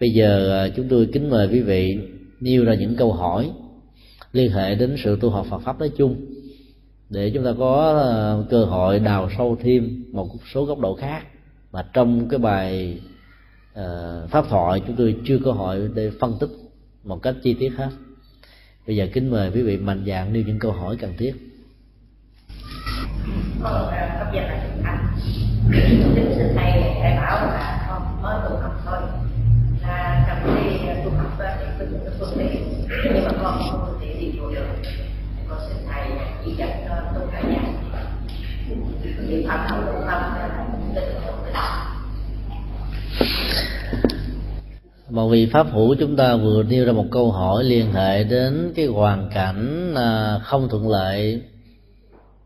bây giờ à, chúng tôi kính mời quý vị nêu ra những câu hỏi liên hệ đến sự tu học Phật pháp nói chung để chúng ta có à, cơ hội đào sâu thêm một số góc độ khác. Mà trong cái bài uh, pháp thoại chúng tôi chưa có hội để phân tích một cách chi tiết hết. Bây giờ kính mời quý vị mạnh dạng nêu những câu hỏi cần thiết. Ờ, con cấp gia là thầy thầy bảo là con mới tu học nhưng mà con không phương tiện đi vô được. Con xin thầy chỉ dẫn cho tu cả nhà. Thì phạm không đủ tâm là tình một vị pháp hữu chúng ta vừa nêu ra một câu hỏi liên hệ đến cái hoàn cảnh à, không thuận lợi,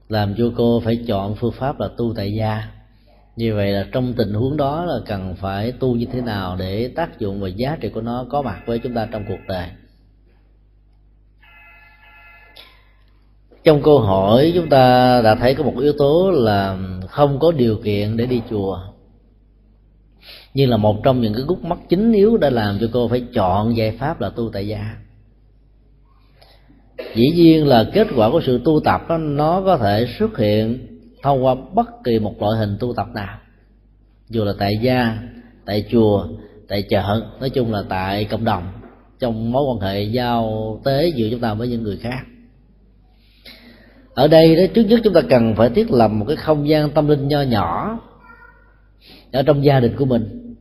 làm cho cô phải chọn phương pháp là tu tại gia. Như vậy là trong tình huống đó là cần phải tu như thế nào để tác dụng và giá trị của nó có mặt với chúng ta trong cuộc đời? Trong câu hỏi chúng ta đã thấy có một yếu tố là không có điều kiện để đi chùa. Nhưng là một trong những cái gút mắt chính yếu đã làm cho cô phải chọn giải pháp là tu tại gia. Dĩ nhiên là kết quả của sự tu tập đó, nó có thể xuất hiện thông qua bất kỳ một loại hình tu tập nào. Dù là tại gia tại chùa tại chợ nói chung là tại cộng đồng trong mối quan hệ giao tế giữa chúng ta với những người khác ở đây đó, trước nhất chúng ta cần phải thiết lập một cái không gian tâm linh nho nhỏ ở trong gia đình của mình.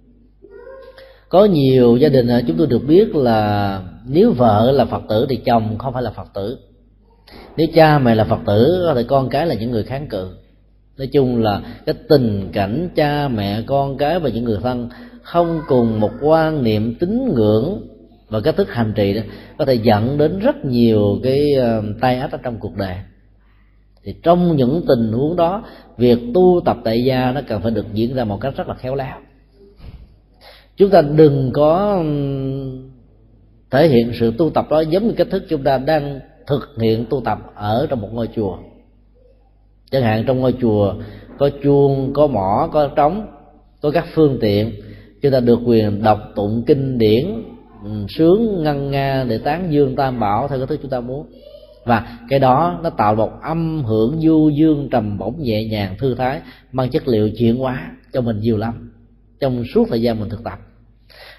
Có nhiều gia đình chúng tôi được biết là nếu vợ là phật tử thì chồng không phải là phật tử. Nếu cha mẹ là phật tử có thể con cái là những người kháng cự. Nói chung là cái tình cảnh cha mẹ, con cái và những người thân không cùng một quan niệm tín ngưỡng và cách thức hành trì đó có thể dẫn đến rất nhiều cái ờ, tai ách ở trong cuộc đời thì trong những tình huống đó, việc tu tập tại gia nó cần phải được diễn ra một cách rất là khéo léo. Chúng ta đừng có thể hiện sự tu tập đó giống như cách thức chúng ta đang thực hiện tu tập ở trong một ngôi chùa. Chẳng hạn trong ngôi chùa có chuông, có mỏ, có trống, có các phương tiện, chúng ta được quyền đọc tụng kinh điển sướng, ngân nga để tán dương tam bảo theo cái thứ chúng ta muốn và cái đó nó tạo một âm hưởng du dương trầm bổng nhẹ nhàng thư thái mang chất liệu chuyển hóa cho mình nhiều lắm trong suốt thời gian mình thực tập.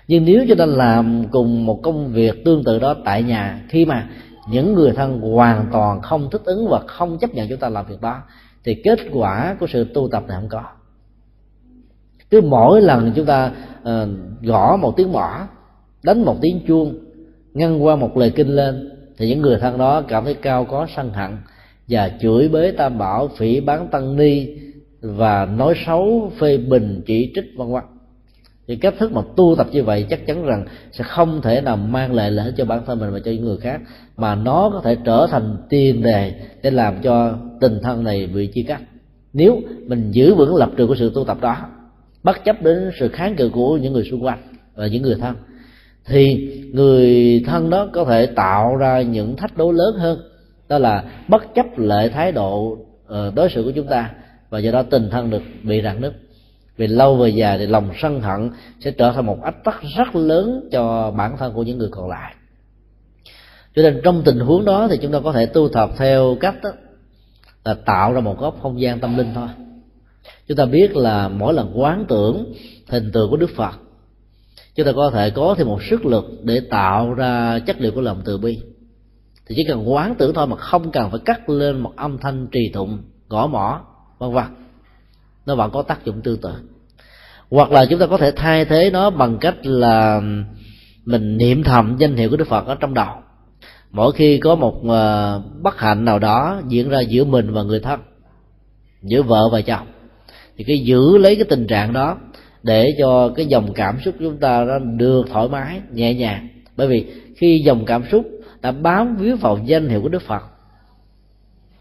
Nhưng nếu chúng ta làm cùng một công việc tương tự đó tại nhà khi mà những người thân hoàn toàn không thích ứng và không chấp nhận chúng ta làm việc đó thì kết quả của sự tu tập này không có. Cứ mỗi lần chúng ta uh, gõ một tiếng mỏ đánh một tiếng chuông ngăn qua một lời kinh lên thì những người thân đó cảm thấy cao có sân hận và chửi bới tam bảo, phỉ bán tăng ni và nói xấu phê bình chỉ trích vân vân thì cách thức mà tu tập như vậy chắc chắn rằng sẽ không thể nào mang lại lợi cho bản thân mình và cho những người khác, mà nó có thể trở thành tiền đề để làm cho tình thân này bị chia cắt. Nếu mình giữ vững lập trường của sự tu tập đó, bất chấp đến sự kháng cự của những người xung quanh và những người thân thì người thân đó có thể tạo ra những thách đố lớn hơn. Đó là bất chấp lệ thái độ ờ, đối xử của chúng ta và do đó tình thân được bị rạn nứt. Vì lâu về dài thì lòng sân hận sẽ trở thành một ách tắc rất lớn cho bản thân của những người còn lại. Cho nên trong tình huống đó thì chúng ta có thể tu tập theo cách đó, là tạo ra một góc không gian tâm linh thôi. Chúng ta biết là mỗi lần quán tưởng hình tượng của đức phật chúng ta có thể có thêm một sức lực để tạo ra chất liệu của lòng từ bi. Thì chỉ cần quán tưởng thôi mà không cần phải cắt lên một âm thanh trì tụng gõ mỏ vân vân. Nó vẫn có tác dụng tương tự. Hoặc là chúng ta có thể thay thế nó bằng cách là mình niệm thầm danh hiệu của đức phật ở trong đầu. Mỗi khi có một ờ, bất hạnh nào đó diễn ra giữa mình và người thân, giữa vợ và chồng, thì cái giữ lấy cái tình trạng đó để cho cái dòng cảm xúc chúng ta nó được thoải mái, nhẹ nhàng. Bởi vì khi dòng cảm xúc đã bám víu vào danh hiệu của đức phật,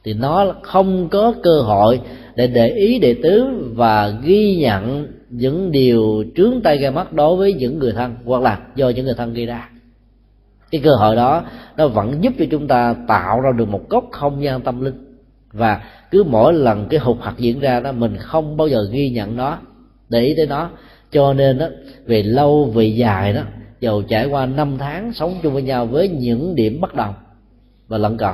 thì nó không có cơ hội để để ý đệ tứ và ghi nhận những điều trướng tay gai mắt đối với những người thân, hoặc là do những người thân gây ra. Cái cơ hội đó, nó vẫn giúp cho chúng ta tạo ra được một góc không gian tâm linh. Và cứ mỗi lần cái hụt hạt diễn ra đó, mình không bao giờ ghi nhận nó để ý tới nó. Cho nên đó về lâu, về dài đó, dầu trải qua năm tháng sống chung với nhau với những điểm bất đồng và lận cận,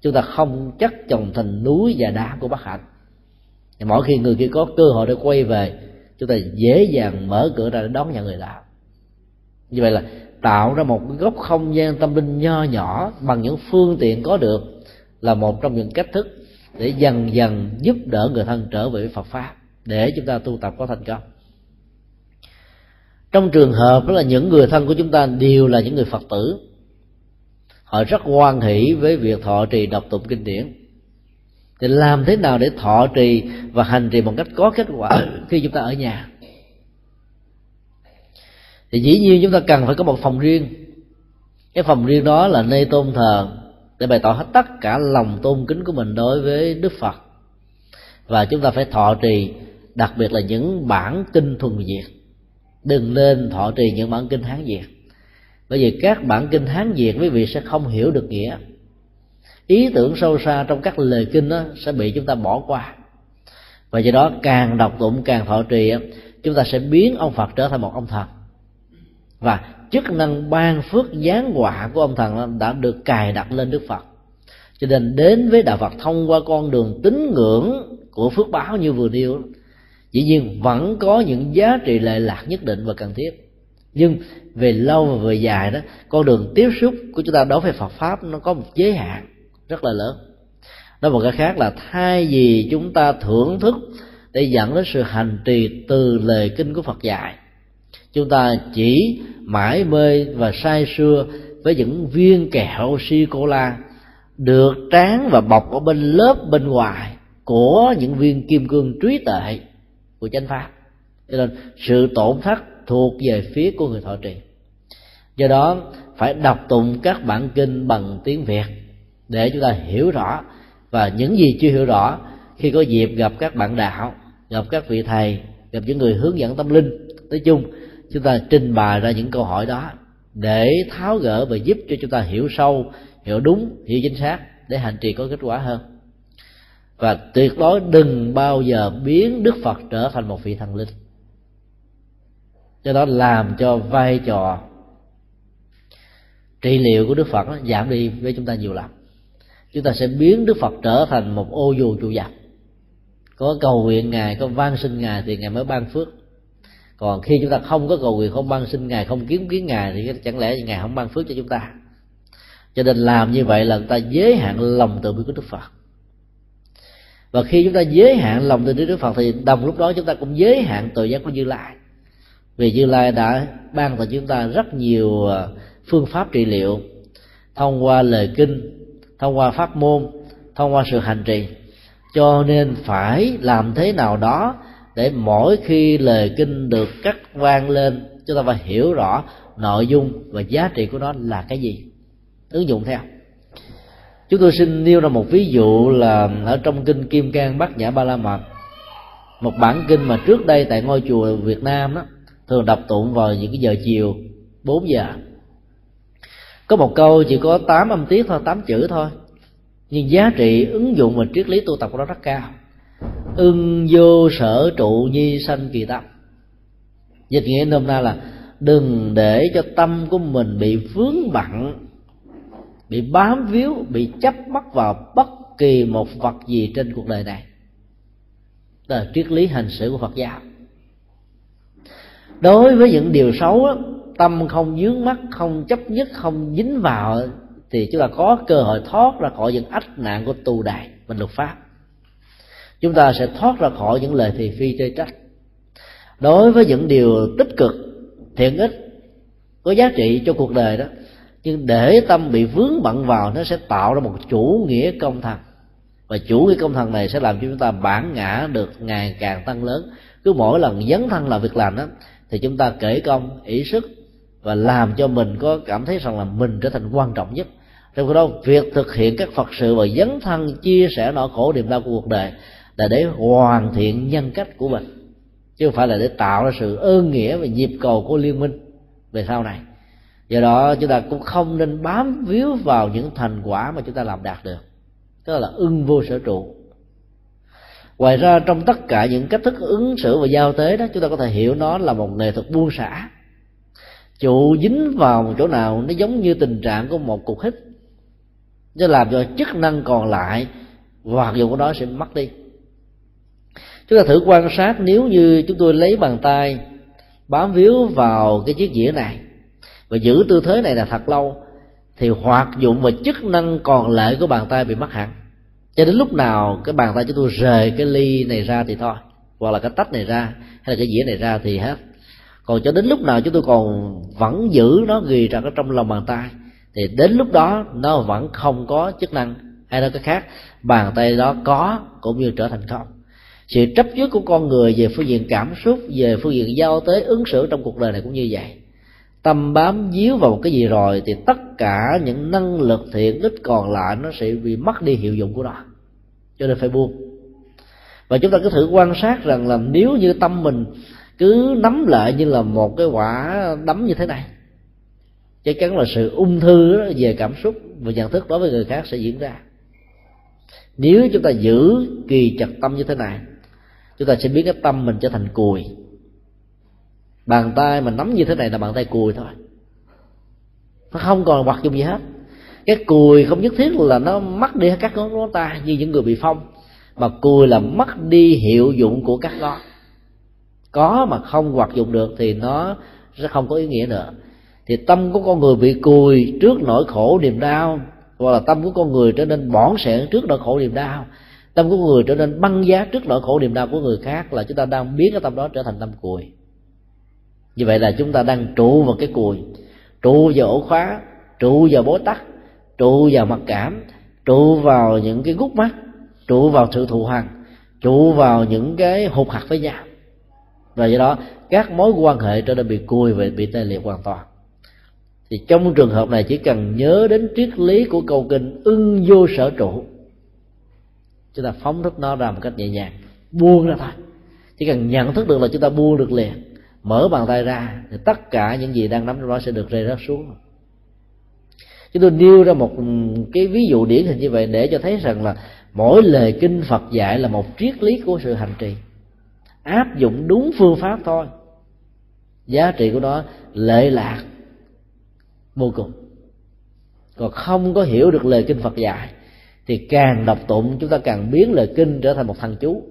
chúng ta không chắc chồng thành núi và đá của bất hạnh. Mỗi khi người kia có cơ hội để quay về, chúng ta dễ dàng mở cửa ra để đón nhận người đó như vậy là tạo ra một góc không gian tâm linh nho nhỏ bằng những phương tiện có được là một trong những cách thức để dần dần giúp đỡ người thân trở về với Phật pháp để chúng ta tu tập có thành công. Trong trường hợp đó là những người thân của chúng ta đều là những người Phật tử, họ rất hoan hỷ với việc thọ trì đọc tụng kinh điển. Thì làm thế nào để thọ trì và hành trì một cách có kết quả khi chúng ta ở nhà? Thì dĩ nhiên chúng ta cần phải có một phòng riêng. Cái phòng riêng đó là nơi tôn thờ để bày tỏ hết tất cả lòng tôn kính của mình đối với đức phật. Và chúng ta phải thọ trì đặc biệt là những bản kinh thuần việt. Đừng nên thọ trì những bản kinh hán việt. Bởi vì các bản kinh hán việt, quý vị sẽ không hiểu được nghĩa. Ý tưởng sâu xa trong các lời kinh đó sẽ bị chúng ta bỏ qua. Và do đó, càng đọc tụng, càng thọ trì chúng ta sẽ biến ông phật trở thành một ông thần. Và chức năng ban phước giáng họa của ông thần đã được cài đặt lên đức phật. Cho nên đến với đạo phật thông qua con đường tín ngưỡng của phước báo như vừa nêu dĩ nhiên vẫn có những giá trị lệ lạc nhất định và cần thiết. Nhưng về lâu và về dài đó, con đường tiếp xúc của chúng ta đối với phật pháp nó có một giới hạn rất là lớn. Đó một cái khác là thay vì chúng ta thưởng thức để dẫn đến sự hành trì từ lời kinh của phật dạy, chúng ta chỉ mãi mê và say sưa với những viên kẹo si cô la được tráng và bọc ở bên lớp bên ngoài của những viên kim cương trí tệ của chánh pháp. Cho nên sự tổn thất thuộc về phía của người thọ trì. Do đó phải đọc tụng các bản kinh bằng tiếng việt để chúng ta hiểu rõ. Và những gì chưa hiểu rõ, khi có dịp gặp các bạn đạo, gặp các vị thầy, gặp những người hướng dẫn tâm linh, nói chung, chúng ta trình bày ra những câu hỏi đó để tháo gỡ và giúp cho chúng ta hiểu sâu, hiểu đúng, hiểu chính xác để hành trì có kết quả hơn và tuyệt đối đừng bao giờ biến đức phật trở thành một vị thần linh. Cho đó làm cho vai trò, trị liệu của đức phật giảm đi với chúng ta nhiều lắm chúng ta sẽ biến đức phật trở thành một ô dù chủ giặc có cầu nguyện ngài, có van xin ngài thì ngài mới ban phước. Còn khi chúng ta không có cầu nguyện, không ban xin ngài, không kiếm kiến ngài thì chẳng lẽ ngài không ban phước cho chúng ta? Cho nên làm như vậy là người ta giới hạn lòng từ bi của đức phật và khi chúng ta giới hạn lòng từ bi đức phật thì đồng lúc đó chúng ta cũng giới hạn tội giác của như lai. Vì như lai đã ban cho chúng ta rất nhiều à, phương pháp trị liệu thông qua lời kinh, thông qua pháp môn, thông qua sự hành trì. Cho nên phải làm thế nào đó để mỗi khi lời kinh được cắt vang lên, chúng ta phải hiểu rõ nội dung và giá trị của nó là cái gì. Ứng dụng theo chúng tôi xin nêu ra một ví dụ là ở trong kinh kim cang bát nhã ba la mật một bản kinh mà trước đây tại ngôi chùa việt nam đó, thường đọc tụng vào những cái giờ chiều 4 giờ. Có một câu chỉ có 8 âm tiết thôi 8 chữ thôi. Nhưng giá trị ứng dụng và triết lý tu tập của nó rất cao. Ưng vô sở trụ nhi sanh kỳ tâm. Dịch nghĩa nôm na là đừng để cho tâm của mình bị vướng bận bị bám víu bị chấp mắc vào bất kỳ một vật gì trên cuộc đời này. Đó là triết lý hành xử của phật giáo đối với những điều xấu đó, tâm không dướng mắt không chấp nhất không dính vào thì chúng ta có cơ hội thoát ra khỏi những ách nạn của tù đài và luật pháp. Chúng ta sẽ thoát ra khỏi những lời thị phi chơi trách. Đối với những điều tích cực thiện ích có giá trị cho cuộc đời đó nhưng để tâm bị vướng bận vào, nó sẽ tạo ra một chủ nghĩa công thần. Và chủ nghĩa công thần này sẽ làm cho chúng ta bản ngã được ngày càng tăng lớn. Cứ mỗi lần dấn thân là việc làm đó, thì chúng ta kể công ý sức, và làm cho mình có cảm thấy rằng là mình trở thành quan trọng nhất. Trong khi đó, việc thực hiện các phật sự và dấn thân, chia sẻ nỗi khổ niềm đau của cuộc đời là để hoàn thiện nhân cách của mình. Chứ không phải là để tạo ra sự ơn nghĩa và nhịp cầu của liên minh về sau này do đó, chúng ta cũng không nên bám víu vào những thành quả mà chúng ta làm đạt được. Tức là ưng vô sở trụ. Ngoài ra, trong tất cả những cách thức ứng xử và giao tế đó, chúng ta có thể hiểu nó là một nghệ thuật buông xả. Trụ dính vào một chỗ nào, nó giống như tình trạng của một cục hít. Nó làm cho chức năng còn lại, hoạt dụng của nó sẽ mất đi. Chúng ta thử quan sát, nếu như chúng tôi lấy bàn tay, bám víu vào cái chiếc dĩa này và giữ tư thế này là thật lâu. Thì hoạt dụng và chức năng còn lại của bàn tay bị mất hẳn cho đến lúc nào cái bàn tay chúng tôi rời cái ly này ra thì thôi. Hoặc là cái tách này ra, hay là cái dĩa này ra thì hết. Còn cho đến lúc nào chúng tôi còn vẫn giữ nó ghi ra cái trong lòng bàn tay, thì đến lúc đó nó vẫn không có chức năng hay nói cái khác, bàn tay đó có cũng như trở thành không. Sự chấp trước của con người về phương diện cảm xúc, về phương diện giao tế, ứng xử trong cuộc đời này cũng như vậy tâm bám díu vào một cái gì rồi thì tất cả những năng lực thiện ích còn lại nó sẽ bị mất đi hiệu dụng của nó. Cho nên phải buông. Và chúng ta cứ thử quan sát rằng là nếu như tâm mình cứ nắm lại như là một cái quả đấm như thế này, chắc chắn là sự ung thư về cảm xúc và nhận thức đối với người khác sẽ diễn ra. Nếu chúng ta giữ kỳ chặt tâm như thế này, chúng ta sẽ biến cái tâm mình trở thành cùi bàn tay mà nắm như thế này là bàn tay cùi thôi. Nó không còn hoạt dụng gì hết. Cái cùi không nhất thiết là nó mất đi các ngón tay như những người bị phong, mà cùi là mất đi hiệu dụng của các ngón. Có mà không hoạt dụng được thì nó sẽ không có ý nghĩa nữa. Thì tâm của con người bị cùi trước nỗi khổ, niềm đau, hoặc là tâm của con người trở nên bỏn sẻn trước nỗi khổ, niềm đau. Tâm của người trở nên băng giá trước nỗi khổ, niềm đau của người khác là chúng ta đang biến cái tâm đó trở thành tâm cùi như vậy là chúng ta đang trụ vào cái cùi, trụ vào ổ khóa, trụ vào bối tắc trụ vào mặc cảm, trụ vào những cái gút mắt, trụ vào sự thù hằn, trụ vào những cái hụt hạt với nhau. Và do đó, các mối quan hệ trở nên bị cùi và bị tê liệt hoàn toàn. Thì trong trường hợp này chỉ cần nhớ đến triết lý của câu kinh ưng vô sở trụ, chúng ta phóng thích nó ra một cách nhẹ nhàng, buông ra thôi. Chỉ cần nhận thức được là chúng ta buông được liền mở bàn tay ra, thì tất cả những gì đang nắm trong đó sẽ được rơi rớt xuống. Chúng tôi nêu ra một cái ví dụ điển hình như vậy để cho thấy rằng là mỗi lời kinh phật dạy là một triết lý của sự hành trì. Áp dụng đúng phương pháp thôi. Giá trị của nó lệ lạc, vô cùng. Còn không có hiểu được lời kinh phật dạy, thì càng đọc tụng, chúng ta càng biến lời kinh trở thành một thằng chú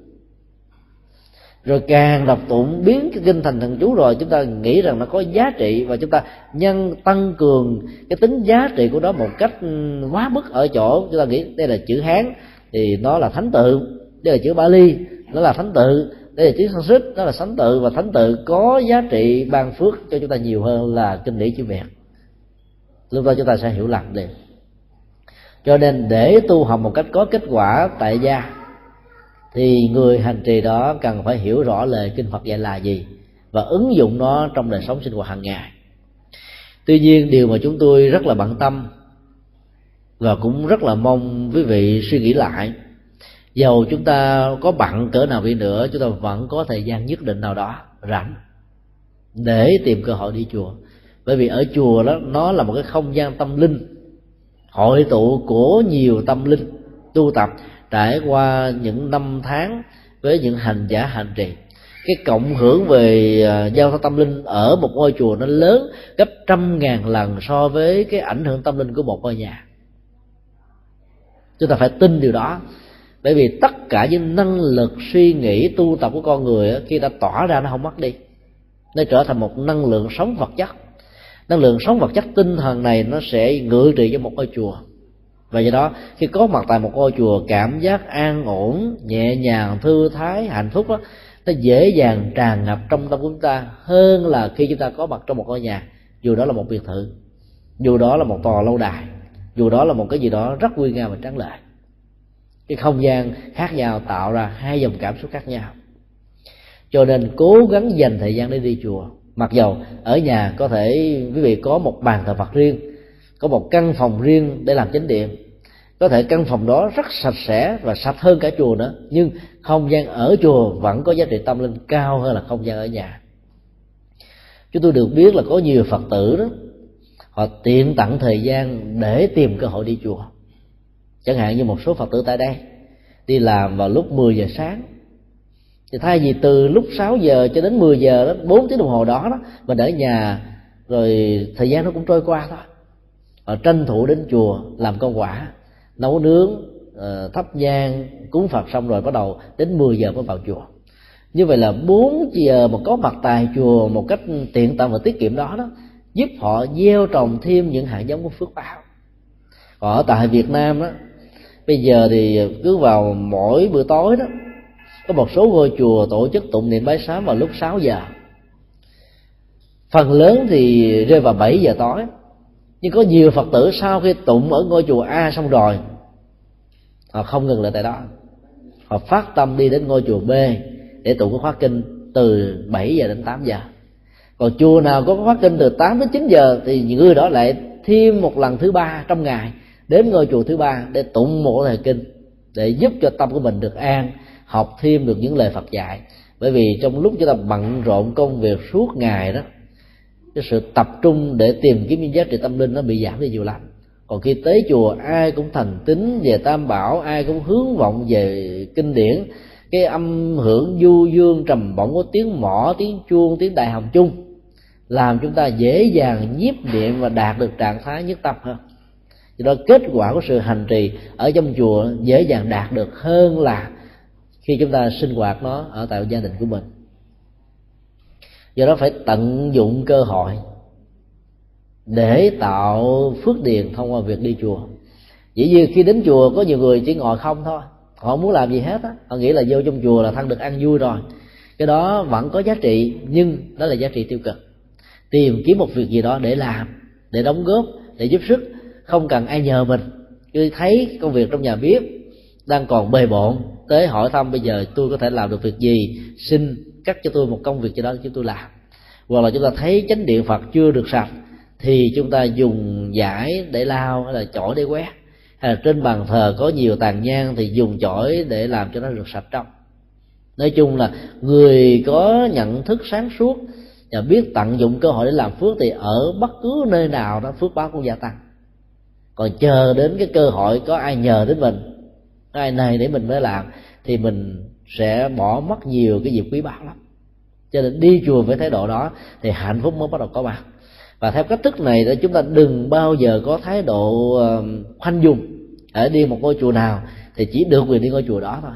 rồi càng đọc tụng, biến cái kinh thành thần chú rồi, chúng ta nghĩ rằng nó có giá trị và chúng ta nhân tăng cường cái tính giá trị của nó một cách ừ, quá mức ở chỗ. Chúng ta nghĩ đây là chữ hán, thì nó là thánh tự. Đây là chữ bali, nó là thánh tự. Đây là chữ sanskrit, nó là thánh tự. Và thánh tự có giá trị ban phước cho chúng ta nhiều hơn là kinh điển chữ việt. Lúc đó chúng ta sẽ hiểu lầm liền. Cho nên để tu học một cách có kết quả tại gia thì người hành trì đó cần phải hiểu rõ lời kinh phật dạy là gì và ứng dụng nó trong đời sống sinh hoạt hàng ngày. Tuy nhiên, điều mà chúng tôi rất là bận tâm và cũng rất là mong quý vị suy nghĩ lại, dầu chúng ta có bận cỡ nào đi nữa, chúng ta vẫn có thời gian nhất định nào đó rảnh để tìm cơ hội đi chùa. Bởi vì ở chùa đó, nó là một cái không gian tâm linh, hội tụ của nhiều tâm linh tu tập trải qua những năm tháng với những hành giả hành trì. Cái cộng hưởng về à, giao thông tâm linh ở một ngôi chùa nó lớn gấp trăm ngàn lần so với cái ảnh hưởng tâm linh của một ngôi nhà. Chúng ta phải tin điều đó. Bởi vì tất cả những năng lực, suy nghĩ, tu tập của con người khi đã tỏa ra nó không mất đi. Nó trở thành một năng lượng sống vật chất. Năng lượng sống vật chất tinh thần này nó sẽ ngự trị cho một ngôi chùa và do đó, khi có mặt tại một ngôi chùa, cảm giác an ổn, nhẹ nhàng, thư thái, hạnh phúc đó, nó dễ dàng tràn ngập trong tâm của chúng ta hơn là khi chúng ta có mặt trong một ngôi nhà. Dù đó là một biệt thự, dù đó là một tòa lâu đài, dù đó là một cái gì đó rất nguy nga và trắng lệ. Cái không gian khác nhau tạo ra hai dòng cảm xúc khác nhau. Cho nên cố gắng dành thời gian để đi chùa. Mặc dầu ở nhà có thể, quý vị có một bàn thờ phật riêng có một căn phòng riêng để làm chánh điện. Có thể căn phòng đó rất sạch sẽ và sạch hơn cả chùa nữa, nhưng không gian ở chùa vẫn có giá trị tâm linh cao hơn là không gian ở nhà. Chúng tôi được biết là có nhiều phật tử đó, họ tiện tặng thời gian để tìm cơ hội đi chùa. Chẳng hạn như một số phật tử tại đây, đi làm vào lúc 10 giờ sáng. Thì thay vì từ lúc 6 giờ cho đến 10 giờ đó 4 tiếng đồng hồ đó đó, mình ở nhà, rồi thời gian nó cũng trôi qua thôi và tranh thủ đến chùa làm công quả, nấu nướng ờ, thắp nhang, cúng phật xong rồi bắt đầu đến 10 giờ mới vào chùa. Như vậy là bốn giờ mà có mặt tại chùa một cách tiện tận và tiết kiệm đó đó, giúp họ gieo trồng thêm những hạt giống của phước báo. Còn ở tại Việt Nam đó, bây giờ thì cứ vào mỗi bữa tối đó, có một số ngôi chùa tổ chức tụng niệm bái sám vào lúc 6 giờ. Phần lớn thì rơi vào 7 giờ tối nhưng có nhiều phật tử sau khi tụng ở ngôi chùa a xong rồi, họ không ngừng lại tại đó. Họ phát tâm đi đến ngôi chùa b để tụng cái khóa kinh từ 7 giờ đến 8 giờ. Còn chùa nào có khóa kinh từ 8 đến 9 giờ thì những người đó lại thêm một lần thứ ba trong ngày đến ngôi chùa thứ ba để tụng một lời kinh, để giúp cho tâm của mình được an, học thêm được những lời Phật dạy. Bởi vì trong lúc chúng ta bận rộn công việc suốt ngày đó cái sự tập trung để tìm kiếm những giá trị tâm linh nó bị giảm đi nhiều lắm còn khi tới chùa, ai cũng thành tín về tam bảo, ai cũng hướng vọng về kinh điển. Cái âm hưởng du dương trầm bổng của tiếng mỏ, tiếng chuông, tiếng đại hồng chung làm chúng ta dễ dàng nhiếp niệm và đạt được trạng thái nhất tâm hơn. Do đó kết quả của sự hành trì ở trong chùa dễ dàng đạt được hơn là khi chúng ta sinh hoạt nó ở tại gia đình của mình do đó phải tận dụng cơ hội để tạo phước điền thông qua việc đi chùa. Dĩ như khi đến chùa có nhiều người chỉ ngồi không thôi. Họ không muốn làm gì hết á. Họ nghĩ là vô trong chùa là thân được ăn vui rồi. Cái đó vẫn có giá trị, nhưng đó là giá trị tiêu cực. Tìm kiếm một việc gì đó để làm, để đóng góp, để giúp sức. Không cần ai nhờ mình. Cứ thấy công việc trong nhà bếp đang còn bề bộn, tới hỏi thăm bây giờ tôi có thể làm được việc gì, xin cắt cho tôi một công việc gì đó chúng tôi làm. Hoặc là chúng ta thấy chánh điện phật chưa được sạch, thì chúng ta dùng giải để lao, hay là chổi để quét. Hay là trên bàn thờ có nhiều tàn nhang thì dùng chổi để làm cho nó được sạch trong. Nói chung là người có nhận thức sáng suốt và biết tận dụng cơ hội để làm phước thì ở bất cứ nơi nào đó phước báo cũng gia tăng. Còn chờ đến cái cơ hội có ai nhờ đến mình, có ai này để mình mới làm, thì mình sẽ bỏ mất nhiều cái dịp quý báu lắm cho nên đi chùa với thái độ đó thì hạnh phúc mới bắt đầu có mặt. Và theo cách thức này thì chúng ta đừng bao giờ có thái độ khoanh dùng ở đi một ngôi chùa nào thì chỉ được quyền đi ngôi chùa đó thôi.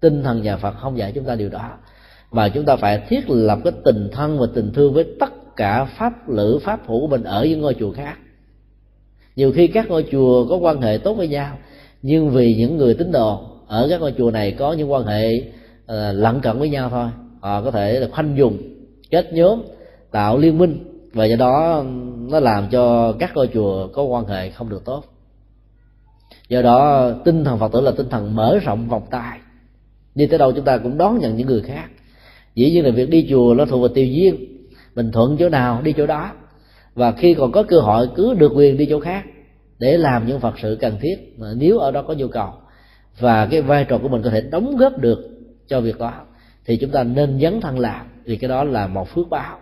Tinh thần nhà phật không dạy chúng ta điều đó. Mà chúng ta phải thiết lập cái tình thân và tình thương với tất cả pháp lữ pháp hữu của mình ở những ngôi chùa khác. Nhiều khi các ngôi chùa có quan hệ tốt với nhau nhưng vì những người tín đồ ở các ngôi chùa này có những quan hệ uh, lận cận với nhau thôi họ có thể là khoanh dùng kết nhóm, tạo liên minh. Và do đó, nó làm cho các ngôi chùa có quan hệ không được tốt. Do đó, tinh thần phật tử là tinh thần mở rộng vòng tay. Đi tới đâu chúng ta cũng đón nhận những người khác. Dĩ nhiên là việc đi chùa nó thuộc về tiêu duyên mình thuận chỗ nào đi chỗ đó. Và khi còn có cơ hội, cứ được quyền đi chỗ khác để làm những phật sự cần thiết. Nếu ở đó có nhu cầu, và cái vai trò của mình có thể đóng góp được cho việc đó thì chúng ta nên dấn thân làm, vì cái đó là một phước báo,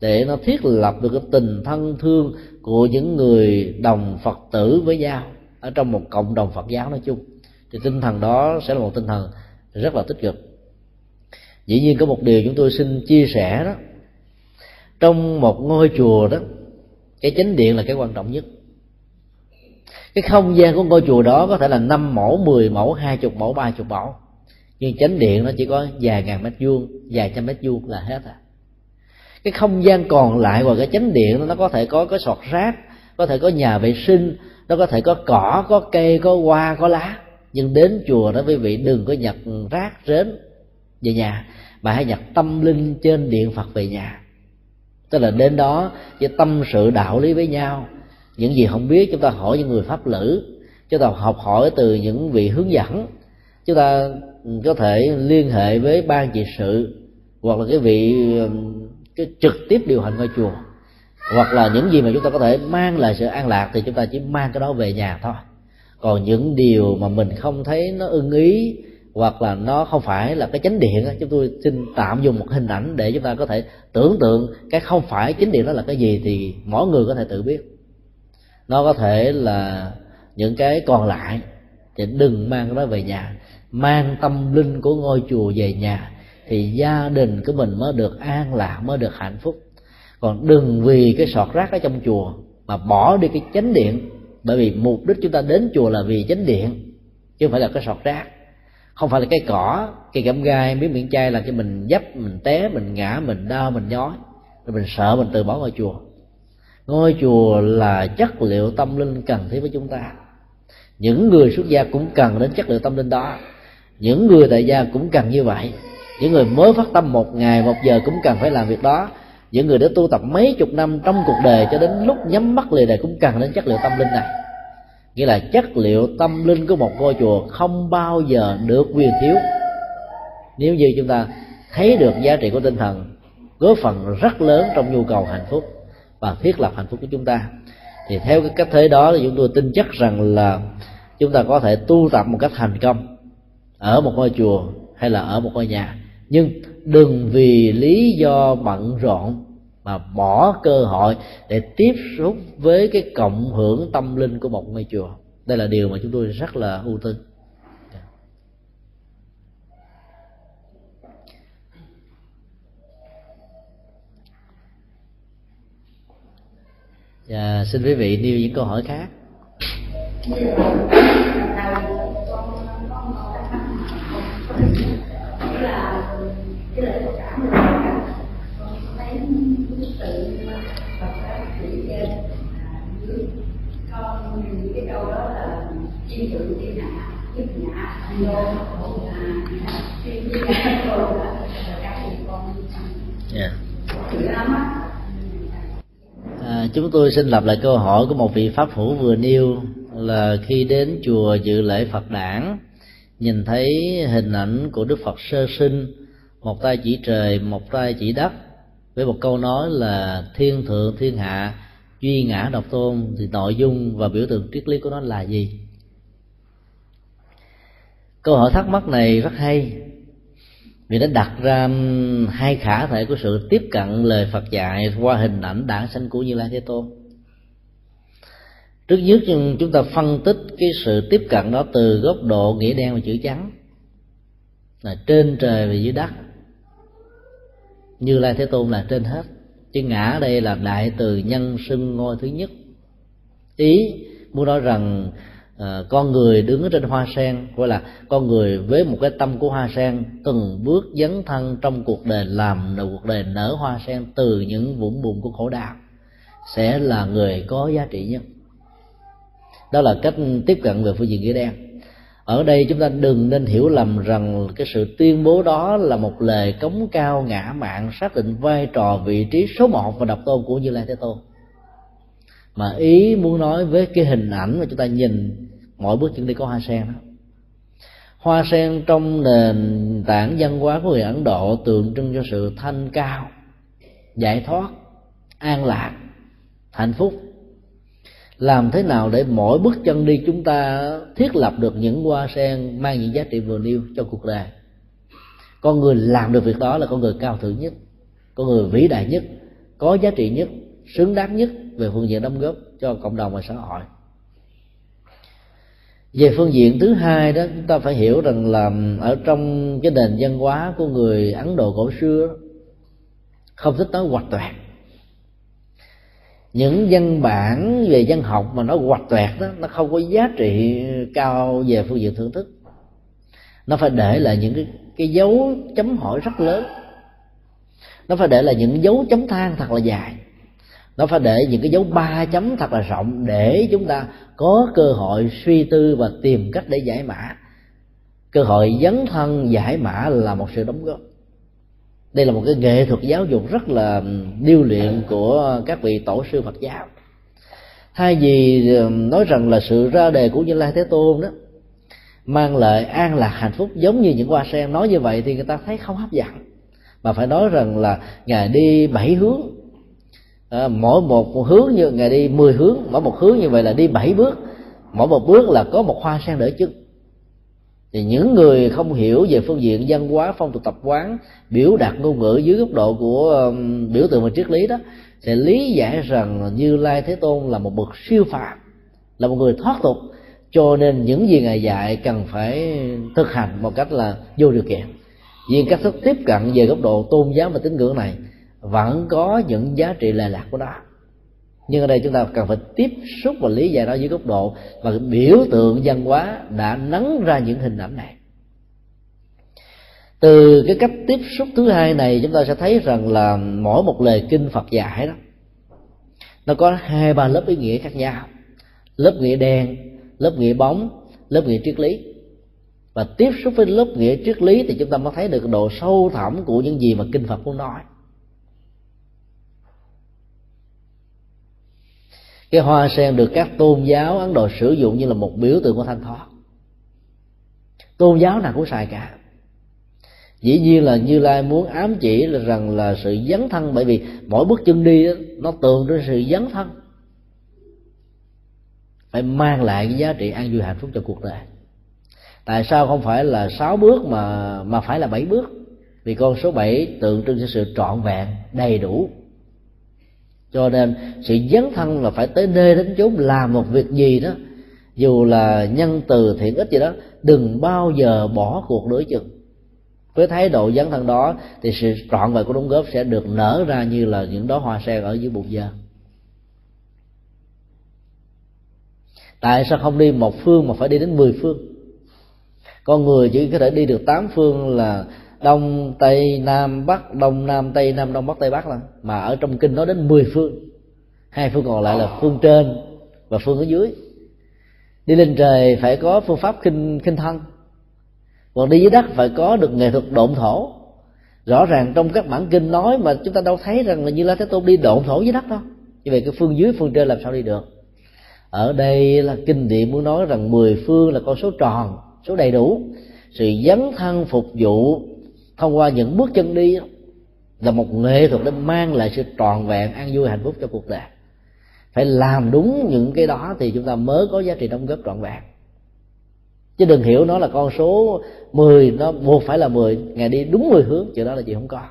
để nó thiết lập được cái tình thân thương của những người đồng phật tử với nhau ở trong một cộng đồng phật giáo nói chung. Thì tinh thần đó sẽ là một tinh thần rất là tích cực. Dĩ nhiên có một điều chúng tôi xin chia sẻ đó. Trong một ngôi chùa đó, cái chánh điện là cái quan trọng nhất. Cái không gian của ngôi chùa đó có thể là năm mẫu 10 mẫu, hai chục mẫu, ba chục mẫu nhưng chánh điện nó chỉ có vài ngàn mét vuông, vài trăm mét vuông là hết à. Cái không gian còn lại ngoài cái chánh điện nó có thể có cái sọt rác, có thể có nhà vệ sinh, nó có thể có cỏ, có cây, có hoa, có lá. Nhưng đến chùa đó quý vị đừng có nhặt rác rến về nhà, mà hãy nhặt tâm linh trên điện phật về nhà. Tức là đến đó chỉ tâm sự đạo lý với nhau. Những gì không biết chúng ta hỏi những người pháp lữ, chúng ta học hỏi từ những vị hướng dẫn. Chúng ta có thể liên hệ với ban trị sự hoặc là cái vị cái trực tiếp điều hành ngôi chùa. Hoặc là những gì mà chúng ta có thể mang lại sự an lạc thì chúng ta chỉ mang cái đó về nhà thôi. Còn những điều mà mình không thấy nó ưng ý hoặc là nó không phải là cái chánh điện chúng tôi xin tạm dùng một hình ảnh để chúng ta có thể tưởng tượng cái không phải chánh điện đó là cái gì thì mỗi người có thể tự biết. Nó có thể là những cái còn lại. Thì đừng mang cái đó về nhà mang tâm linh của ngôi chùa về nhà, thì gia đình của mình mới được an lạc, mới được hạnh phúc. Còn đừng vì cái sọt rác ở trong chùa mà bỏ đi cái chánh điện, bởi vì mục đích chúng ta đến chùa là vì chánh điện, chứ không phải là cái sọt rác. Không phải là cái cỏ cây gẫm gai, miếng miệng chai làm cho mình dấp, mình té, mình ngã, mình đau, mình nhói, rồi mình sợ mình từ bỏ ngôi chùa. Ngôi chùa là chất liệu tâm linh cần thiết với chúng ta. Những người xuất gia cũng cần đến chất liệu tâm linh đó những người tại gia cũng cần như vậy. Những người mới phát tâm một ngày, một giờ cũng cần phải làm việc đó. Những người đã tu tập mấy chục năm trong cuộc đời cho đến lúc nhắm mắt lìa đời cũng cần đến chất liệu tâm linh này. Nghĩa là chất liệu tâm linh của một ngôi chùa không bao giờ được quyền thiếu. Nếu như chúng ta thấy được giá trị của tinh thần, góp phần rất lớn trong nhu cầu hạnh phúc và thiết lập hạnh phúc của chúng ta, thì theo cái cách thế đó thì chúng tôi tin chắc rằng là chúng ta có thể tu tập một cách thành công ở một ngôi chùa hay là ở một ngôi nhà. Nhưng đừng vì lý do bận rộn mà bỏ cơ hội để tiếp xúc với cái cộng hưởng tâm linh của một ngôi chùa. Đây là điều mà chúng tôi rất là ưu tư và dạ, xin quý vị nêu những câu hỏi khác. Yeah. À, chúng tôi xin lặp lại câu hỏi của một vị pháp hữu vừa nêu là khi đến chùa dự lễ Phật đản nhìn thấy hình ảnh của Đức Phật sơ sinh một tay chỉ trời một tay chỉ đất với một câu nói là thiên thượng thiên hạ duy ngã độc tôn thì nội dung và biểu tượng triết lý của nó là gì câu hỏi thắc mắc này rất hay. Vì nó đặt ra hai khả thể của sự tiếp cận lời Phật dạy qua hình ảnh đản sanh của Như Lai Thế Tôn. Trước nhất chúng ta phân tích cái sự tiếp cận đó từ góc độ nghĩa đen và chữ trắng. Là trên trời và dưới đất. Như lai thế tôn là trên hết. Chứ ngã ở đây là đại từ nhân xưng ngôi thứ nhất. Ý muốn nói rằng à, con người đứng ở trên hoa sen gọi là con người với một cái tâm của hoa sen từng bước dấn thân trong cuộc đời làm đầu cuộc đời nở hoa sen từ những vũng bùn của khổ đau sẽ là người có giá trị nhất. Đó là cách tiếp cận về phương diện nghĩa đen. Ở đây chúng ta đừng nên hiểu lầm rằng cái sự tuyên bố đó là một lời cống cao ngã mạng xác định vai trò vị trí số một và độc tôn của như lai thế tôn mà ý muốn nói với cái hình ảnh mà chúng ta nhìn, mỗi bước chân đi có hoa sen đó. Hoa sen trong nền tảng văn hóa của người ấn độ tượng trưng cho sự thanh cao, giải thoát, an lạc, hạnh phúc. Làm thế nào để mỗi bước chân đi chúng ta thiết lập được những hoa sen mang những giá trị vừa nêu cho cuộc đời? Con người làm được việc đó là con người cao thượng nhất, con người vĩ đại nhất, có giá trị nhất, xứng đáng nhất về phương diện đóng góp cho cộng đồng và xã hội. Về phương diện thứ hai đó chúng ta phải hiểu rằng là ở trong cái nền văn hóa của người ấn độ cổ xưa không thích nói hoạch toẹt. Những văn bản về văn học mà nó hoạch toẹt đó nó không có giá trị cao về phương diện thưởng thức. Nó phải để lại những cái, cái dấu chấm hỏi rất lớn. Nó phải để lại những dấu chấm than thật là dài nó phải để những cái dấu ba chấm thật là rộng để chúng ta có cơ hội suy tư và tìm cách để giải mã. Cơ hội dấn thân, giải mã là một sự đóng góp. Đây là một cái nghệ thuật giáo dục rất là ừ, điêu luyện của các vị tổ sư Phật giáo. Thay vì ừ, nói rằng là sự ra đề của như lai thế tôn đó, mang lại an lạc hạnh phúc giống như những hoa sen, nói như vậy thì người ta thấy không hấp dẫn. Mà phải nói rằng là ngài đi bảy hướng à, mỗi một hướng như ngày đi mười hướng mỗi một hướng như vậy là đi bảy bước. Mỗi một bước là có một hoa sen đỡ chân. Thì những người không hiểu về phương diện văn hóa phong tục tập quán biểu đạt ngôn ngữ dưới góc độ của um, biểu tượng và triết lý đó sẽ lý giải rằng như lai thế tôn là một bậc siêu phàm là một người thoát tục. Cho nên những gì ngài dạy cần phải thực hành một cách là vô điều kiện. Vì cách thức tiếp cận về góc độ tôn giáo và tín ngưỡng này vẫn có những giá trị lệ lạc của nó. Nhưng ở đây chúng ta cần phải tiếp xúc và lý giải nó dưới góc độ và biểu tượng văn hóa đã nắng ra những hình ảnh này. Từ cái cách tiếp xúc thứ hai này, chúng ta sẽ thấy rằng là mỗi một lời kinh Phật dạy đó, nó có hai, ba lớp ý nghĩa khác nhau. Lớp nghĩa đen lớp nghĩa bóng, lớp nghĩa triết lý. Và tiếp xúc với lớp nghĩa triết lý thì chúng ta mới thấy được độ sâu thẳm của những gì mà kinh Phật muốn nói. Cái hoa sen được các tôn giáo ấn độ sử dụng như là một biểu tượng của thanh thoát tôn giáo nào cũng xài cả. Dĩ nhiên là như lai muốn ám chỉ là rằng là sự dấn thân, bởi vì mỗi bước chân đi nó tượng đến sự dấn thân. Phải mang lại cái giá trị an vui hạnh phúc cho cuộc đời. Tại sao không phải là sáu bước mà mà phải là bảy bước? Vì con số bảy tượng trưng cho sự trọn vẹn, đầy đủ cho nên sự dấn thân là phải tới nơi đến chốn làm một việc gì đó. Dù là nhân từ thiện ích gì đó, đừng bao giờ bỏ cuộc đối chừng. Với thái độ dấn thân đó, thì sự trọn vẹn của đóng góp sẽ được nở ra như là những đóa hoa sen ở dưới bụng dơ tại sao không đi một phương mà phải đi đến mười phương? Con người chỉ có thể đi được tám phương là đông tây nam bắc. Đông nam tây nam đông bắc tây bắc là mà ở trong kinh nói đến mười phương. Hai phương còn lại là phương trên và phương ở dưới. Đi lên trời phải có phương pháp khinh khinh thân. Còn đi dưới đất phải có được nghệ thuật độn thổ. Rõ ràng trong các bản kinh nói mà chúng ta đâu thấy rằng là như lai thế tôn đi độn thổ dưới đất đâu. Như vậy cái phương dưới phương trên làm sao đi được? Ở đây là kinh điển muốn nói rằng mười phương là con số tròn số đầy đủ. Sự dấn thân phục vụ thông qua những bước chân đi là một nghệ thuật để mang lại sự trọn vẹn, an vui, hạnh phúc cho cuộc đời. Phải làm đúng những cái đó thì chúng ta mới có giá trị đóng góp trọn vẹn. Chứ đừng hiểu nó là con số 10 nó buộc phải là 10 ngày đi đúng 10 hướng, chuyện đó là gì không có.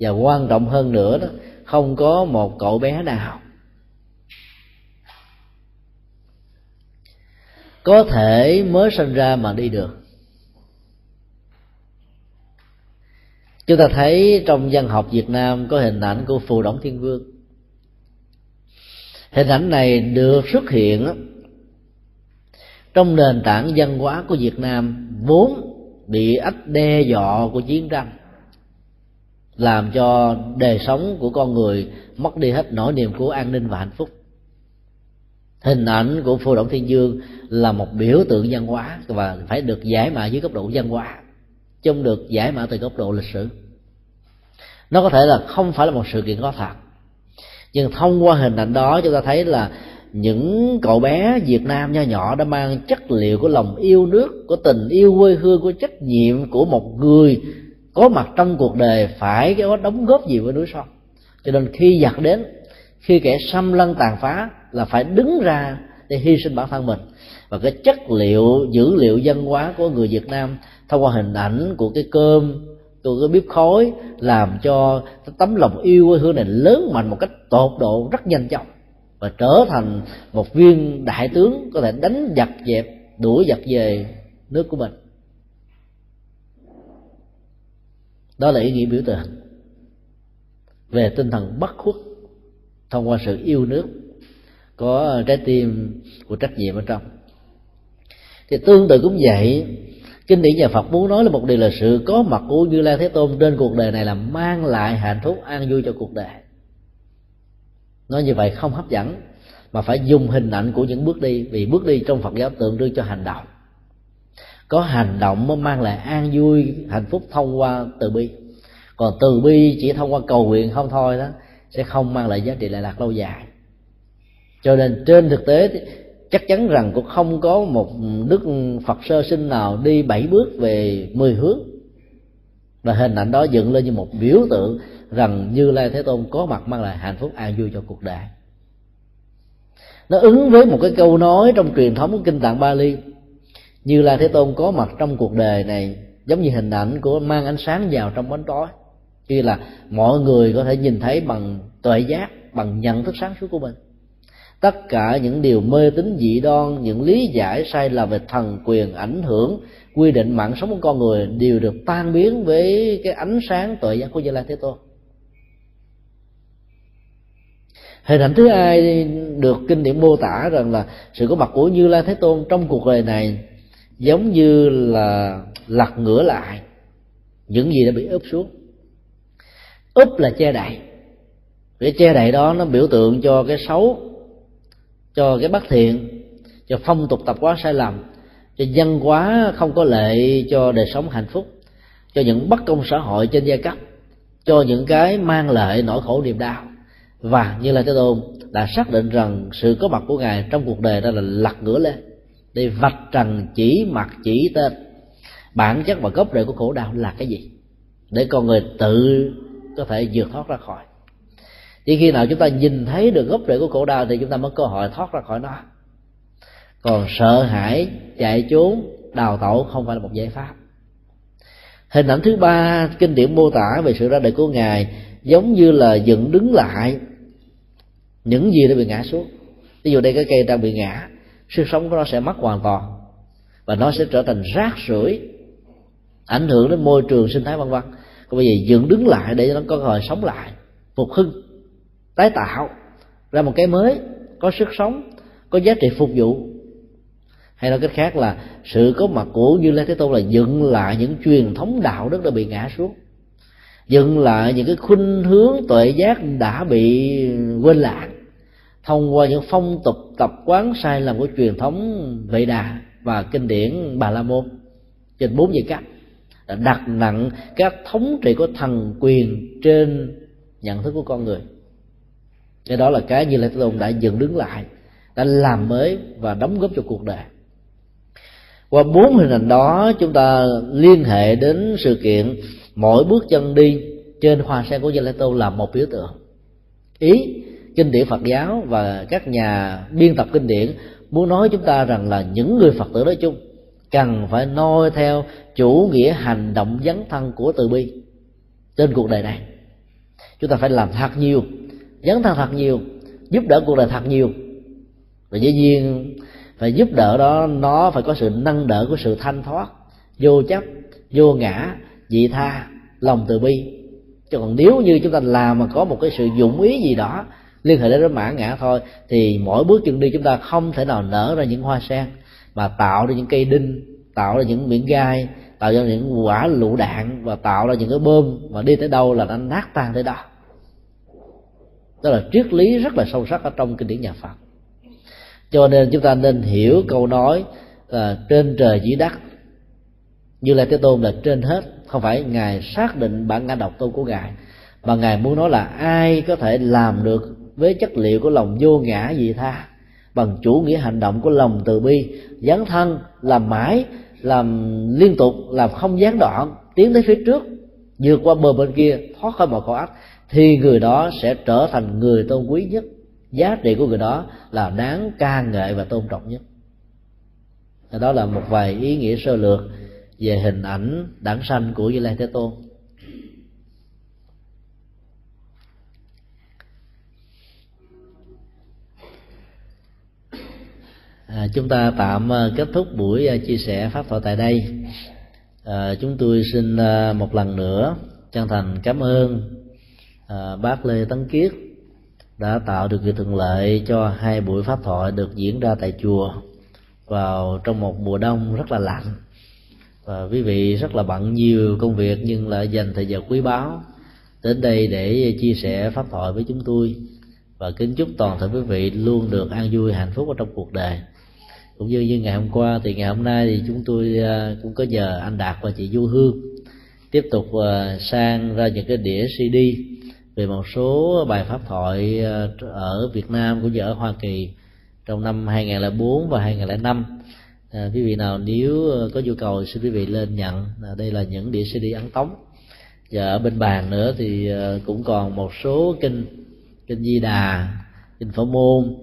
Và quan trọng hơn nữa đó, không có một cậu bé nào có thể mới sinh ra mà đi được. Chúng ta thấy trong văn học việt nam có hình ảnh của phù đổng thiên vương. Hình ảnh này được xuất hiện trong nền tảng văn hóa của việt nam vốn bị ách đe dọa của chiến tranh, làm cho đời sống của con người mất đi hết nỗi niềm của an ninh và hạnh phúc. Hình ảnh của phù động thiên dương là một biểu tượng văn hóa và phải được giải mã dưới góc độ văn hóa trong không được giải mã từ góc độ lịch sử nó có thể là không phải là một sự kiện có thật nhưng thông qua hình ảnh đó chúng ta thấy là những cậu bé Việt Nam nho nhỏ đã mang chất liệu của lòng yêu nước, của tình yêu quê hương, của trách nhiệm của một người có mặt trong cuộc đời phải có đóng góp gì với núi sông. Cho nên khi giặc đến, khi kẻ xâm lăng tàn phá là phải đứng ra để hy sinh bản thân mình và cái chất liệu dữ liệu văn hóa của người Việt Nam thông qua hình ảnh của cái cơm của cái bếp khói, làm cho tấm lòng yêu quê hương này lớn mạnh một cách tột độ, rất nhanh chóng, và trở thành một viên đại tướng có thể đánh giặc dẹp, đuổi giặc về nước của mình. Đó là ý nghĩa biểu tượng về tinh thần bất khuất thông qua sự yêu nước có trái tim của trách nhiệm ở trong. Thì tương tự cũng vậy kinh điển nhà Phật muốn nói là một điều là sự có mặt của Như Lai Thế Tôn trên cuộc đời này là mang lại hạnh phúc an vui cho cuộc đời. Nói như vậy không hấp dẫn, mà phải dùng hình ảnh của những bước đi, vì bước đi trong Phật giáo tượng trưng cho hành động. Có hành động mới mang lại an vui, hạnh phúc thông qua từ bi. Còn từ bi chỉ thông qua cầu nguyện không thôi đó, sẽ không mang lại giá trị lệ lạc lâu dài. Cho nên trên thực tế chắc chắn rằng cũng không có một đức phật sơ sinh nào đi bảy bước về mười hướng. Và hình ảnh đó dựng lên như một biểu tượng rằng như lai thế tôn có mặt mang lại hạnh phúc an vui cho cuộc đời. Nó ứng với một cái câu nói trong truyền thống của kinh tạng bali, như lai thế tôn có mặt trong cuộc đời này, giống như hình ảnh của mang ánh sáng vào trong bóng tối. Khi là mọi người có thể nhìn thấy bằng tuệ giác, bằng nhận thức sáng suốt của mình tất cả những điều mê tín dị đoan, những lý giải sai lầm về thần quyền ảnh hưởng, quy định mạng sống của con người đều được tan biến với cái ánh sáng tuệ giác của Như Lai Thế Tôn hình ảnh thứ hai được kinh điển mô tả rằng là sự có mặt của như lai thế tôn trong cuộc đời này giống như là lật ngửa lại. Những gì đã bị ướp xuống. Úp là che đậy. Cái che đậy đó nó biểu tượng cho cái xấu cho cái bất thiện, cho phong tục tập quán sai lầm, cho dân hóa không có lệ, cho đời sống hạnh phúc, cho những bất công xã hội trên giai cấp, cho những cái mang lại nỗi khổ niềm đau. Và như là thế tôn đã xác định rằng sự có mặt của ngài trong cuộc đời đó là lật ngửa lên để vạch trần chỉ mặt chỉ tên. Bản chất và gốc rễ của khổ đau là cái gì? Để con người tự có thể vượt thoát ra khỏi chỉ khi nào chúng ta nhìn thấy được gốc rễ của khổ đau thì chúng ta mới có cơ hội thoát ra khỏi nó. Còn sợ hãi, chạy trốn, đào tẩu không phải là một giải pháp. Hình ảnh thứ ba, kinh điển mô tả về sự ra đời của ngài giống như là dựng đứng lại. Những gì đã bị ngã xuống. Ví dụ đây, cái cây đang bị ngã sức sống của nó sẽ mất hoàn toàn và nó sẽ trở thành rác rưởi, ảnh hưởng đến môi trường sinh thái vân vân. Còn bây giờ dựng đứng lại để cho nó có cơ hội sống lại, phục hưng tái tạo, ra một cái mới, có sức sống, có giá trị phục vụ. Hay nói cách khác là, sự có mặt của như lai thế tôn là dựng lại những truyền thống đạo đức đã bị ngã xuống. Dựng lại những cái khuynh hướng tuệ giác đã bị quên lãng, thông qua những phong tục tập quán sai lầm của truyền thống vệ đà và kinh điển bà la môn. Trên bốn giai cấp đặt nặng các thống trị của thần quyền trên nhận thức của con người cái đó là cái như là thế tôn đã dựng đứng lại, đã làm mới và đóng góp cho cuộc đời. Qua bốn hình ảnh đó, chúng ta liên hệ đến sự kiện mỗi bước chân đi trên hoa sen của Gia lai Tô là một biểu tượng. Ý, kinh điển phật giáo và các nhà biên tập kinh điển muốn nói chúng ta rằng là những người phật tử nói chung cần phải noi theo chủ nghĩa hành động dấn thân của từ bi trên cuộc đời này. Chúng ta phải làm thật nhiều dấn thân thật nhiều, giúp đỡ cuộc đời thật nhiều. Và dĩ nhiên, phải giúp đỡ đó, nó phải có sự nâng đỡ của sự thanh thoát, vô chấp, vô ngã dị tha, lòng từ bi. Chứ còn nếu như chúng ta làm mà có một cái sự dụng ý gì đó, liên hệ đến mã ngã thôi, thì mỗi bước chân đi chúng ta không thể nào nở ra những hoa sen mà tạo ra những cây đinh, tạo ra những miệng gai, tạo ra những quả lựu đạn và tạo ra những cái bơm mà đi tới đâu là nó nát tan tới đó đó là triết lý rất là sâu sắc ở trong kinh điển nhà phật. Cho nên chúng ta nên hiểu câu nói là trên trời dưới đất. Như là thế tôn là trên hết, không phải ngài xác định bản ngã độc tôn của ngài, mà ngài muốn nói là ai có thể làm được với chất liệu của lòng vô ngã vị tha? Bằng chủ nghĩa hành động của lòng từ bi, dấn thân, làm mãi, làm liên tục, làm không gián đoạn, tiến tới phía trước, vượt qua bờ bên kia, thoát khỏi mọi khổ ách thì người đó sẽ trở thành người tôn quý nhất. Giá trị của người đó là đáng ca ngợi và tôn trọng nhất. Đó là một vài ý nghĩa sơ lược về hình ảnh đảng sanh của Như Lai Thế Tôn. À, chúng ta tạm à, kết thúc buổi à, chia sẻ pháp thoại tại đây. À, chúng tôi xin à, một lần nữa chân thành cảm ơn à, bác lê tấn kiết đã tạo được cái thuận lợi cho hai buổi pháp thoại được diễn ra tại chùa vào trong một mùa đông rất là lạnh. Và quý vị rất là bận nhiều công việc nhưng lại dành thời giờ quý báu đến đây để chia sẻ pháp thoại với chúng tôi. Và kính chúc toàn thể quý vị luôn được an vui hạnh phúc ở trong cuộc đời. Cũng như như ngày hôm qua thì ngày hôm nay thì chúng tôi à, cũng có nhờ anh đạt và chị du hương tiếp tục à, sang ra những cái đĩa cd về một số bài pháp thoại ờ, ở Việt Nam cũng như ở Hoa Kỳ trong năm 2004 và 2005 à, ờ, quý vị nào nếu ờ, có nhu cầu xin quý vị lên nhận. À, đây là những đĩa CD ấn tống. Và ở bên bàn nữa thì cũng còn một số kinh kinh Di Đà kinh Phổ Môn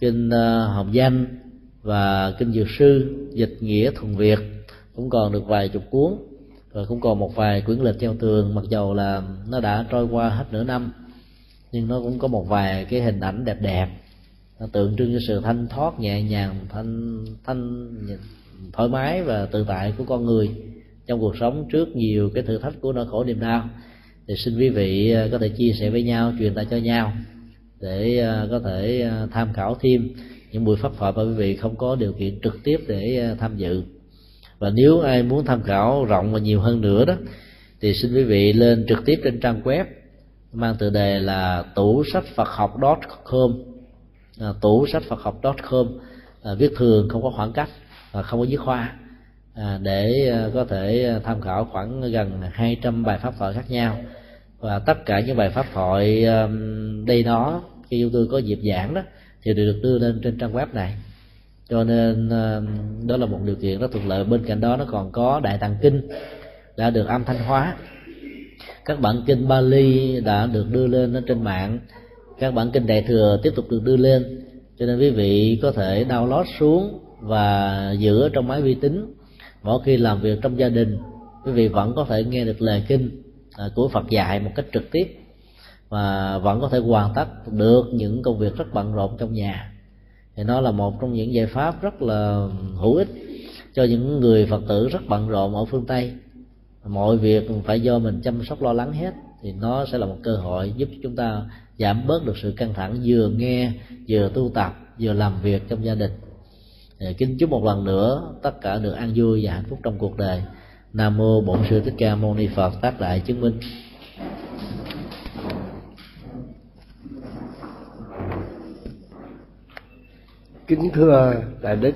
kinh Hồng Danh và kinh dược sư dịch nghĩa thuần việt. Cũng còn được vài chục cuốn rồi cũng còn một vài quyển lịch treo tường, mặc dầu là nó đã trôi qua hết nửa năm, nhưng nó cũng có một vài cái hình ảnh đẹp đẹp. Nó tượng trưng cho sự thanh thoát, nhẹ nhàng, thanh thanh thoải mái và tự tại của con người trong cuộc sống trước nhiều cái thử thách của nỗi khổ niềm đau. Thì xin quý vị à, có thể chia sẻ với nhau, truyền tải cho nhau để à, có thể à, tham khảo thêm những buổi pháp thoại mà quý vị không có điều kiện trực tiếp để tham dự và nếu ai muốn tham khảo rộng và nhiều hơn nữa đó thì xin quý vị lên trực tiếp trên trang web mang tựa đề là tủ sách phật học com. À, tủ sách phật học com. À, viết thường không có khoảng cách và không có viết khoa. À, để à, có thể à, tham khảo khoảng gần 200 bài pháp thoại khác nhau. Và tất cả những bài pháp thoại đây đó khi chúng tôi có dịp giảng đó thì đều được đưa lên trên trang web này cho nên ờ, đó là một điều kiện rất thuận lợi. Bên cạnh đó, nó còn có đại tạng kinh đã được âm thanh hóa. Các bản kinh Bali đã được đưa lên ở trên mạng. Các bản kinh đại thừa tiếp tục được đưa lên. Cho nên quý vị có thể download xuống và giữ trong máy vi tính. Mỗi khi làm việc trong gia đình, quý vị vẫn có thể nghe được lời kinh à, của Phật dạy một cách trực tiếp và vẫn có thể hoàn tất được những công việc rất bận rộn trong nhà thì nó là một trong những giải pháp rất là hữu ích cho những người phật tử rất bận rộn ở phương tây. Mọi việc phải do mình chăm sóc lo lắng hết thì nó sẽ là một cơ hội giúp chúng ta giảm bớt được sự căng thẳng vừa nghe, vừa tu tập, vừa làm việc trong gia đình. Kính chúc một lần nữa tất cả được an vui và hạnh phúc trong cuộc đời. Nam mô bổn sư thích ca mâu ni phật tác đại chứng minh. Kính thưa đại đức,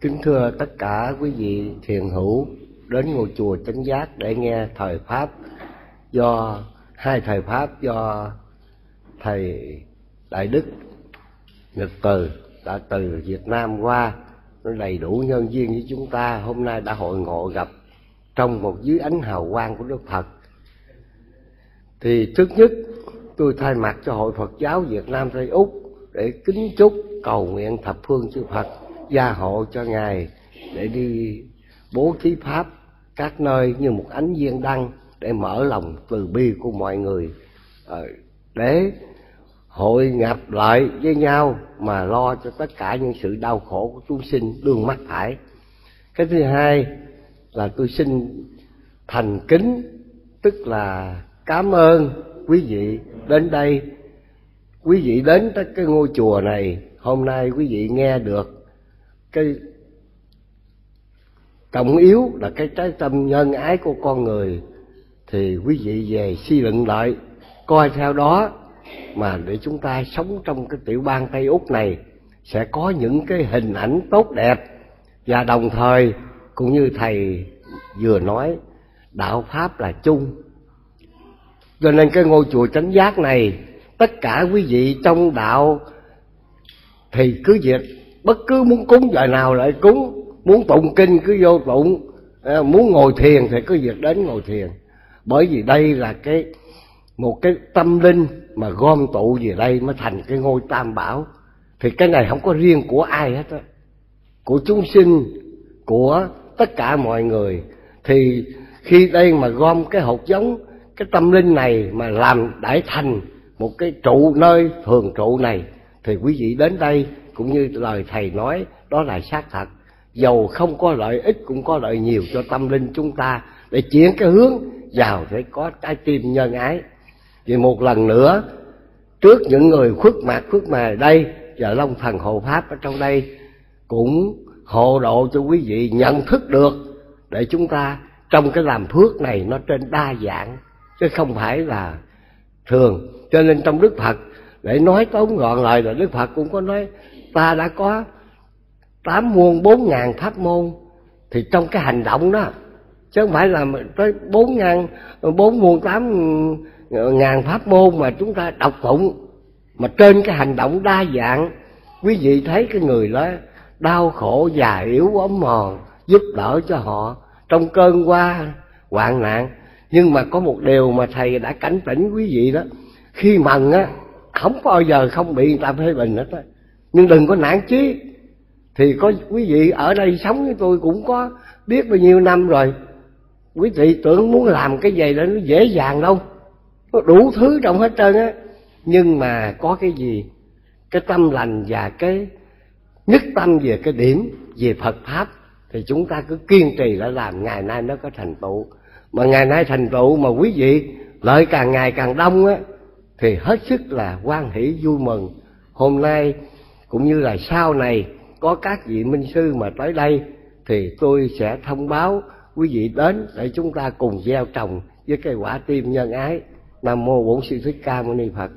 kính thưa tất cả quý vị thiền hữu đến ngôi chùa chánh giác để nghe thời pháp do, hai thời pháp do thầy đại đức nhật từ đã từ việt nam qua, nó đầy đủ nhân duyên với chúng ta, hôm nay đã hội ngộ gặp trong một dưới ánh hào quang của đức phật. Thì trước nhất, tôi thay mặt cho hội phật giáo việt nam tây úc để kính chúc cầu nguyện thập phương chư phật gia hộ cho ngài để đi bố thí pháp các nơi như một ánh viên đăng để mở lòng từ bi của mọi người ờ, để hội nhập lại với nhau mà lo cho tất cả những sự đau khổ của chúng sinh đương mắc phải. Cái thứ hai là tôi xin thành kính, tức là cảm ơn quý vị đến đây quý vị đến tới cái ngôi chùa này, hôm nay quý vị nghe được cái trọng yếu là cái trái tâm nhân ái của con người, thì quý vị về suy luận lại, coi theo đó mà để chúng ta sống trong cái tiểu bang Tây Úc này sẽ có những cái hình ảnh tốt đẹp. Và đồng thời, cũng như thầy vừa nói, đạo pháp là chung. Cho nên cái ngôi chùa chánh giác này tất cả quý vị trong đạo thì cứ việc, bất cứ muốn cúng giờ nào lại cúng, muốn tụng kinh cứ vô tụng à, muốn ngồi thiền thì cứ việc đến ngồi thiền. Bởi vì đây là cái, một cái tâm linh mà gom tụ về đây mới thành cái ngôi tam bảo. Thì cái này không có riêng của ai hết á. Của chúng sinh, của tất cả mọi người. Thì khi đây mà gom cái hột giống, cái tâm linh này mà làm đại thành một cái trụ nơi, thường trụ này. Thì quý vị đến đây, cũng như lời thầy nói, đó là xác thật. Dầu không có lợi ích, cũng có lợi nhiều cho tâm linh chúng ta. Để chuyển cái hướng vào để có trái tim nhân ái. Vì một lần nữa, trước những người khuất mặt khuất mày đây, và long thần hộ pháp ở trong đây, cũng hộ độ cho quý vị nhận thức được, để chúng ta trong cái làm phước này nó trên đa dạng, chứ không phải là thường cho nên trong đức phật để nói tóm gọn lời là đức phật cũng có nói, ta đã có tám muôn, bốn ngàn pháp môn. Thì trong cái hành động đó, chứ không phải là tới bốn ngàn, bốn muôn, tám ngàn pháp môn mà chúng ta đọc tụng mà trên cái hành động đa dạng, quý vị thấy cái người đó đau khổ già yếu, ốm mòn, giúp đỡ cho họ trong cơn qua, hoạn nạn. Nhưng mà có một điều mà thầy đã cảnh tỉnh quý vị đó khi mần á, không bao giờ không bị người ta phê bình hết á. Nhưng đừng có nản chí. Thì có quý vị ở đây sống với tôi cũng có biết bao nhiêu năm rồi. Quý vị tưởng muốn làm cái gì đó nó dễ dàng đâu. Nó đủ thứ trong hết trơn á. Nhưng mà có cái gì? Cái tâm lành và cái nhất tâm về cái điểm về Phật pháp thì chúng ta cứ kiên trì đã làm. Ngày nay nó có thành tựu. Mà ngày nay thành tựu mà quý vị, lợi càng ngày càng đông á thì hết sức là quan hỷ, vui mừng. Hôm nay cũng như là sau này có các vị minh sư mà tới đây, thì tôi sẽ thông báo quý vị đến để chúng ta cùng gieo trồng với cây quả tim nhân ái. Nam mô bổn sư thích ca mâu ni phật.